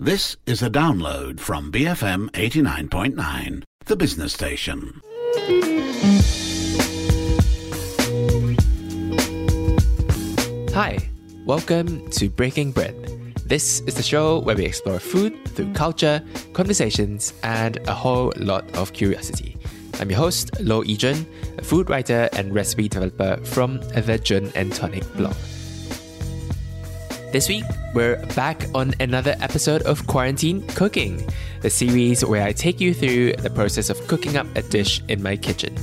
This is a download from BFM 89.9, the business station. Hi, welcome to Breaking Bread. This is the show where we explore food through culture, conversations, and a whole lot of curiosity. I'm your host, Lo Yijun, a food writer and recipe developer from the Jun and Tonic blog. This week, we're back on another episode of Quarantine Cooking, the series where I take you through the process of cooking up a dish in my kitchen.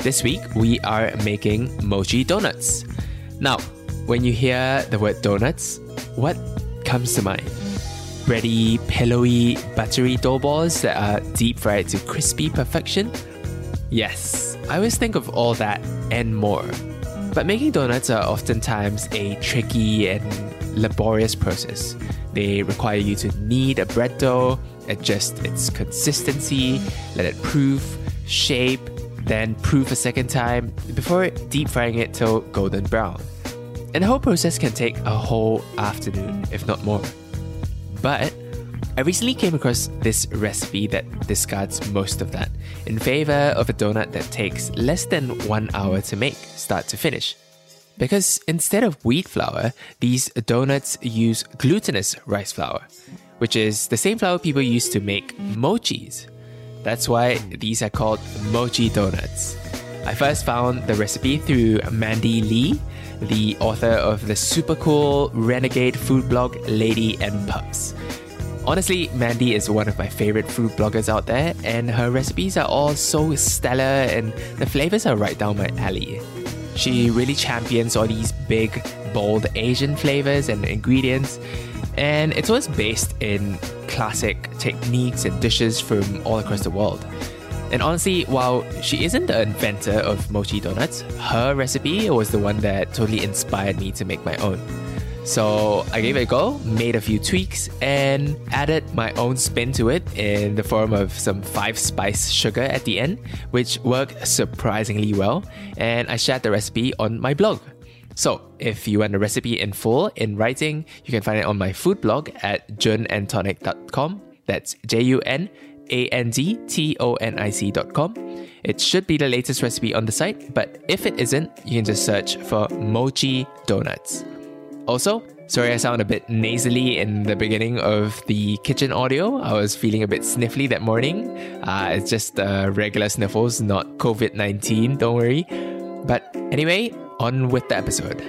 This week, we are making mochi donuts. Now, when you hear the word donuts, what comes to mind? Bready, pillowy, buttery dough balls that are deep fried to crispy perfection? Yes, I always think of all that and more. But making donuts are oftentimes a tricky and laborious process. They require you to knead a bread dough, adjust its consistency, let it proof, shape, then proof a second time before deep frying it till golden brown. And the whole process can take a whole afternoon, if not more. But I recently came across this recipe that discards most of that in favor of a donut that takes less than one hour to make, start to finish. Because instead of wheat flour, these donuts use glutinous rice flour, which is the same flour people use to make mochis. That's why these are called mochi donuts. I first found the recipe through Mandy Lee, the author of the super cool renegade food blog Lady and Pups. Honestly, Mandy is one of my favorite food bloggers out there, and her recipes are all so stellar and the flavors are right down my alley. She really champions all these big, bold Asian flavors and ingredients, and it's always based in classic techniques and dishes from all across the world. And honestly, while she isn't the inventor of mochi donuts, her recipe was the one that totally inspired me to make my own. So I gave it a go, made a few tweaks, and added my own spin to it in the form of some five spice sugar at the end, which worked surprisingly well. And I shared the recipe on my blog. So, if you want the recipe in full in writing, you can find it on my food blog at junandtonic.com. That's J U N A N D T O N I C.com. It should be the latest recipe on the site, but if it isn't, you can just search for mochi donuts. Also, sorry I sound a bit nasally in the beginning of the kitchen audio. I was feeling a bit sniffly that morning. Uh, it's just uh, regular sniffles, not COVID 19, don't worry. But anyway, on with the episode.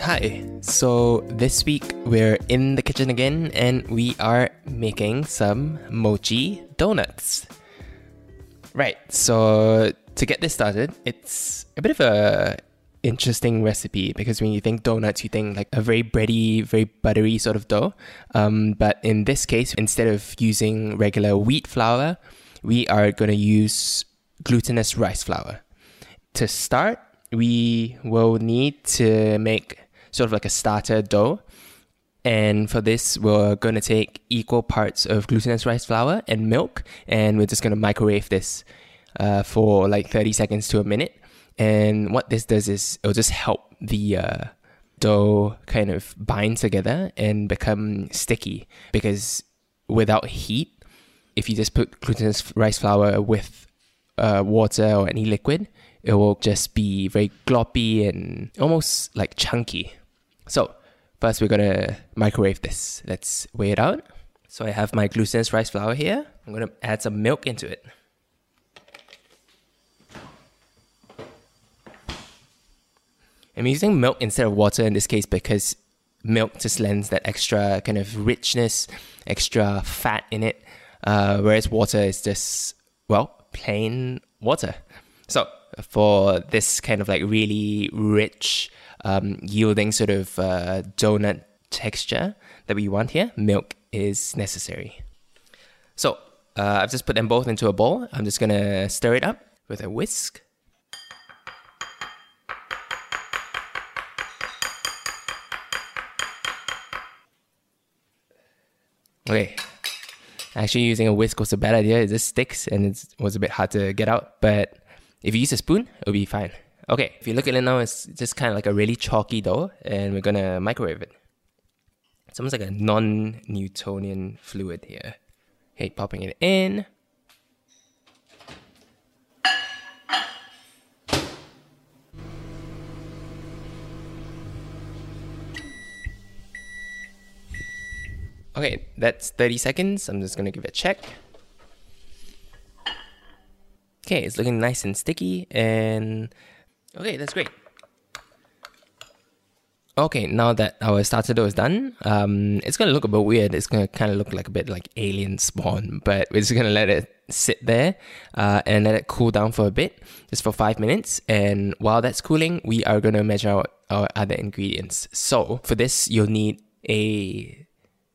Hi. So this week we're in the kitchen again and we are making some mochi donuts. Right. So to get this started, it's a bit of a interesting recipe because when you think donuts, you think like a very bready, very buttery sort of dough. Um, but in this case, instead of using regular wheat flour, we are going to use glutinous rice flour. To start, we will need to make sort of like a starter dough. And for this, we're going to take equal parts of glutinous rice flour and milk, and we're just going to microwave this uh, for like 30 seconds to a minute. And what this does is it'll just help the uh, dough kind of bind together and become sticky because without heat, if you just put glutinous rice flour with uh, water or any liquid, it will just be very gloppy and almost like chunky. So first we're gonna microwave this. Let's weigh it out. So I have my glutinous rice flour here. I'm gonna add some milk into it. I'm using milk instead of water in this case because milk just lends that extra kind of richness, extra fat in it, uh, whereas water is just, well, plain water. So for this kind of like really rich, um, yielding sort of uh, donut texture that we want here, milk is necessary. So uh, I've just put them both into a bowl. I'm just gonna stir it up with a whisk. Okay. Actually, using a whisk was a bad idea. It just sticks and it was a bit hard to get out. But If you use a spoon, it'll be fine. Okay, if you look at it now, it's just kind of like a really chalky dough, and we're gonna microwave it. It's almost like a non-Newtonian fluid here. Okay, popping it in. Okay, that's 30 seconds. I'm just gonna give it a check. Okay, it's looking nice and sticky and okay, that's great. Okay, now that our starter dough is done, um, it's gonna look a bit weird. It's gonna kind of look like a bit like alien spawn, but we're just gonna let it sit there uh, and let it cool down for a bit, just for five minutes. And while that's cooling, we are gonna measure out our other ingredients. So for this, you'll need a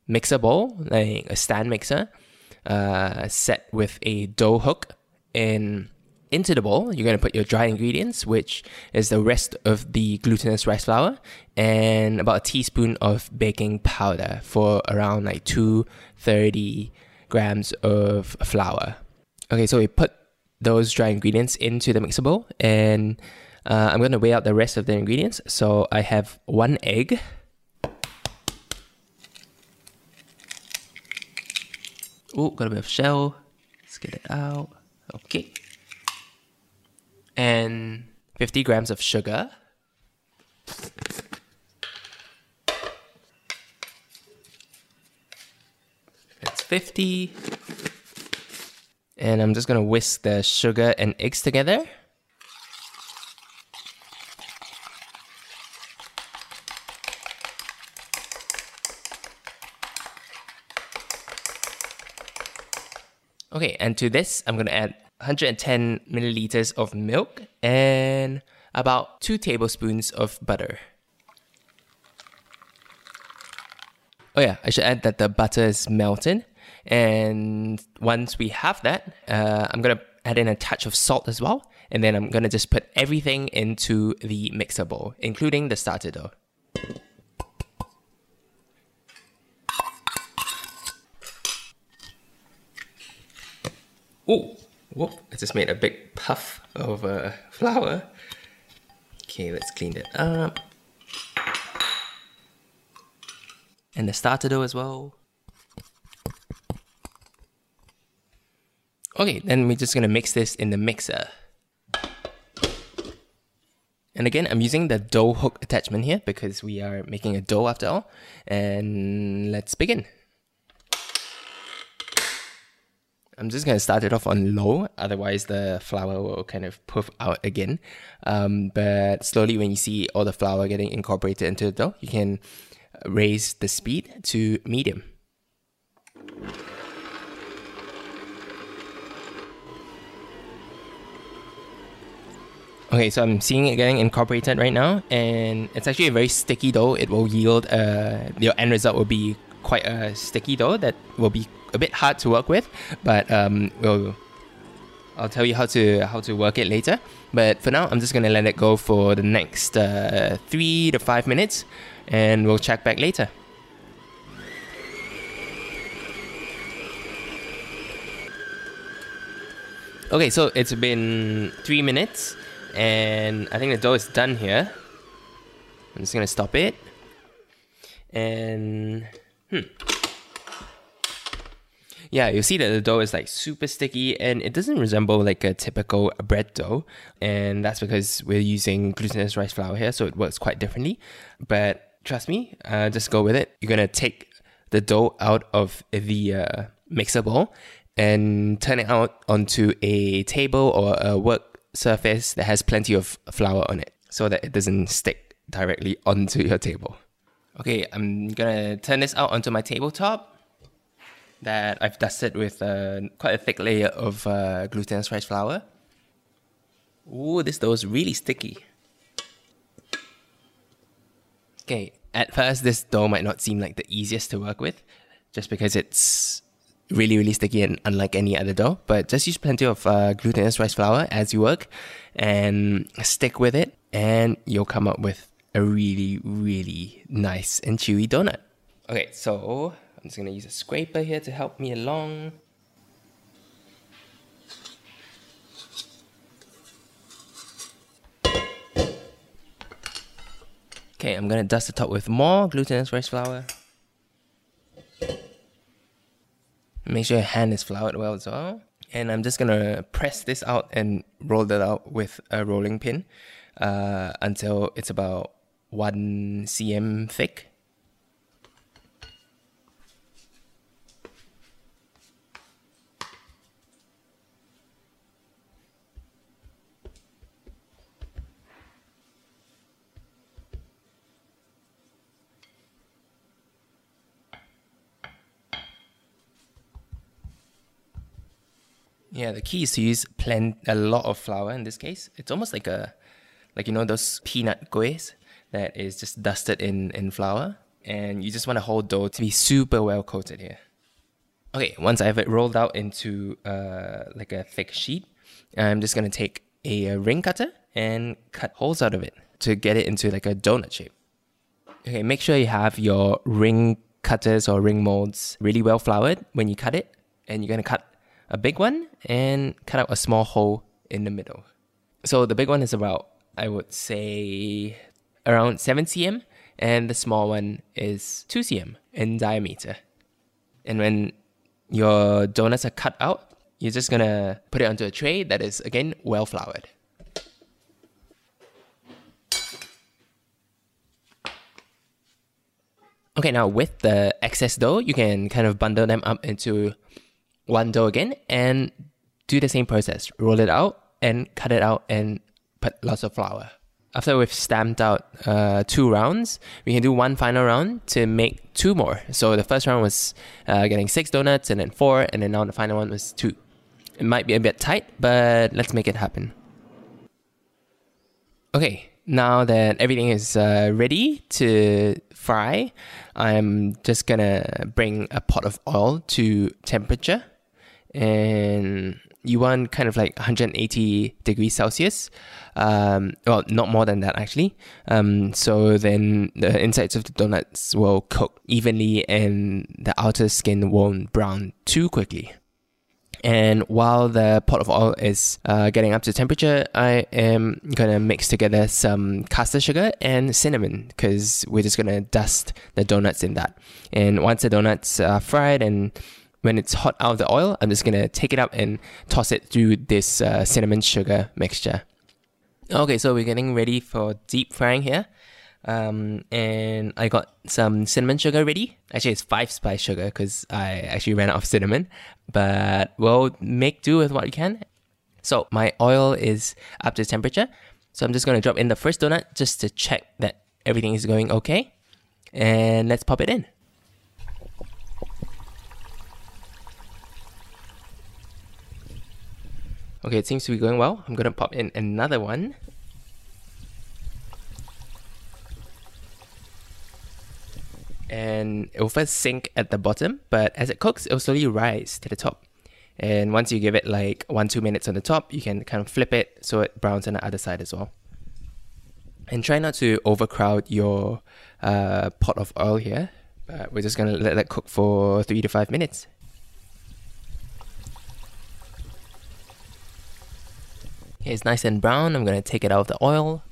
mixer bowl, like a stand mixer, uh, set with a dough hook, and into the bowl, you're going to put your dry ingredients, which is the rest of the glutinous rice flour, and about a teaspoon of baking powder for around like 230 grams of flour. Okay, so we put those dry ingredients into the mixer bowl, and uh, I'm going to weigh out the rest of the ingredients. So I have one egg. Oh, got a bit of shell. Let's get it out. Okay and 50 grams of sugar. That's 50. And I'm just gonna whisk the sugar and eggs together. Okay, and to this, I'm gonna add 110 milliliters of milk and about 2 tablespoons of butter. Oh yeah, I should add that the butter is melted. And once we have that, uh, I'm gonna add in a touch of salt as well. And then I'm gonna just put everything into the mixer bowl, including the starter dough. Oh, Whoop, I just made a big puff of uh, flour. Okay, let's clean it up. And the starter dough as well. Okay, then we're just gonna mix this in the mixer. And again, I'm using the dough hook attachment here because we are making a dough after all. And let's begin. I'm just gonna start it off on low, otherwise the flour will kind of puff out again. Um, but slowly, when you see all the flour getting incorporated into the dough, you can raise the speed to medium. Okay, so I'm seeing it getting incorporated right now, and it's actually a very sticky dough. It will yield, uh, your end result will be quite a sticky dough that will be a bit hard to work with, but um, we'll I'll tell you how to how to work it later. But for now, I'm just gonna let it go for the next uh, three to five minutes, and we'll check back later. Okay, so it's been three minutes, and I think the dough is done here. I'm just gonna stop it, and hmm yeah, you see that the dough is like super sticky and it doesn't resemble like a typical bread dough. And that's because we're using glutinous rice flour here, so it works quite differently. But trust me, uh, just go with it. You're gonna take the dough out of the uh, mixer bowl and turn it out onto a table or a work surface that has plenty of flour on it so that it doesn't stick directly onto your table. Okay, I'm gonna turn this out onto my tabletop that I've dusted with uh, quite a thick layer of uh, glutinous rice flour. Ooh, this dough is really sticky. Okay, at first this dough might not seem like the easiest to work with, just because it's really, really sticky and unlike any other dough. But just use plenty of uh, glutinous rice flour as you work, and stick with it, and you'll come up with a really, really nice and chewy donut. Okay, so I'm just going to use a scraper here to help me along. Okay, I'm going to dust the top with more glutinous rice flour. Make sure your hand is floured well as well. And I'm just going to press this out and roll that out with a rolling pin uh, until it's about 1 cm thick. Yeah, the key is to use plen- a lot of flour in this case. It's almost like a, like you know those peanut kuehs that is just dusted in in flour, and you just want the whole dough to be super well coated here. Okay, once I have it rolled out into uh, like a thick sheet, I'm just gonna take a, a ring cutter and cut holes out of it to get it into like a donut shape. Okay, make sure you have your ring cutters or ring molds really well floured when you cut it, and you're gonna cut a big one and cut out a small hole in the middle. So the big one is about, I would say, around 7 cm, and the small one is 2 cm in diameter. And when your donuts are cut out, you're just gonna put it onto a tray that is again well floured. Okay, now with the excess dough, you can kind of bundle them up into one dough again and do the same process. Roll it out and cut it out and put lots of flour. After we've stamped out uh, two rounds, we can do one final round to make two more. So the first round was uh, getting six donuts and then four, and then now the final one was two. It might be a bit tight, but let's make it happen. Okay, now that everything is uh, ready to fry, I'm just gonna bring a pot of oil to temperature and you want kind of like 180 degrees Celsius. Um, well, not more than that actually. Um, so then the insides of the donuts will cook evenly and the outer skin won't brown too quickly. And while the pot of oil is uh, getting up to temperature, I am gonna mix together some caster sugar and cinnamon because we're just gonna dust the donuts in that. And once the donuts are fried and when it's hot out of the oil, I'm just gonna take it up and toss it through this uh, cinnamon sugar mixture. Okay, so we're getting ready for deep frying here. Um, and I got some cinnamon sugar ready. Actually, it's five spice sugar because I actually ran out of cinnamon, but we'll make do with what we can. So my oil is up to temperature. So I'm just to drop in the first donut just to check that everything is going okay. And let's pop it in. Okay, it seems to be going well. I'm gonna pop in another one. And it will first sink at the bottom, but as it cooks, it will slowly rise to the top. And once you give it like one, two minutes on the top, you can kind of flip it so it browns on the other side as well. And try not to overcrowd your uh, pot of oil here, but we're just gonna let that cook for three to five minutes. Okay, it's nice and brown. I'm gonna take it out of the oil.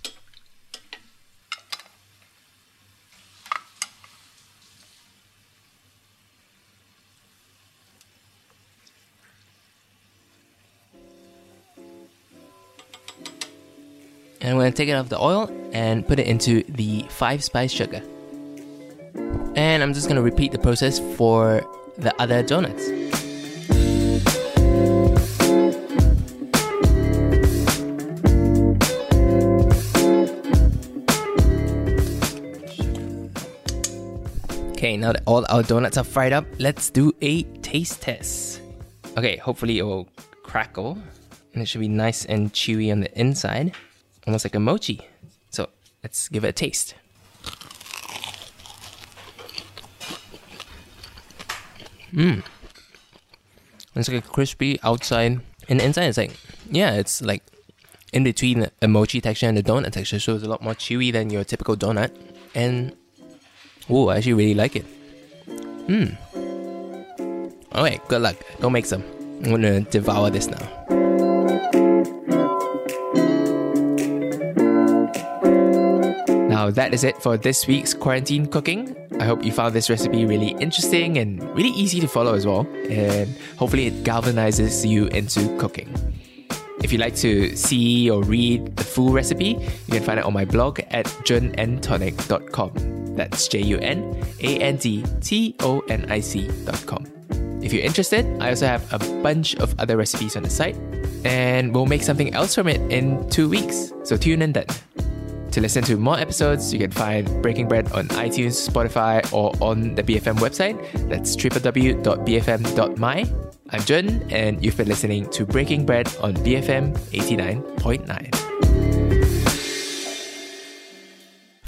And I'm to take it out of the oil and put it into the five spice sugar. And I'm just to repeat the process for the other donuts. Now that all our donuts are fried up, let's do a taste test. Okay, hopefully it will crackle and it should be nice and chewy on the inside, almost like a mochi. So let's give it a taste. Mmm. It's like a crispy outside, and inside is like, yeah, it's like in between a mochi texture and the donut texture, so it's a lot more chewy than your typical donut. And Oh, I actually really like it. Hmm. Alright, good luck. Go make some. I'm gonna devour this now. Now that is it for this week's quarantine cooking. I hope you found this recipe really interesting and really easy to follow as well, and hopefully it galvanizes you into cooking. If you'd like to see or read the full recipe, you can find it on my blog at junandtonic.com. That's J U N A N D T O N I C.com. If you're interested, I also have a bunch of other recipes on the site, and we'll make something else from it in two weeks, so tune in then. To listen to more episodes, you can find Breaking Bread on iTunes, Spotify, or on the BFM website. That's www.bfm.my. I'm Jun, and you've been listening to Breaking Bread on BFM 89.9.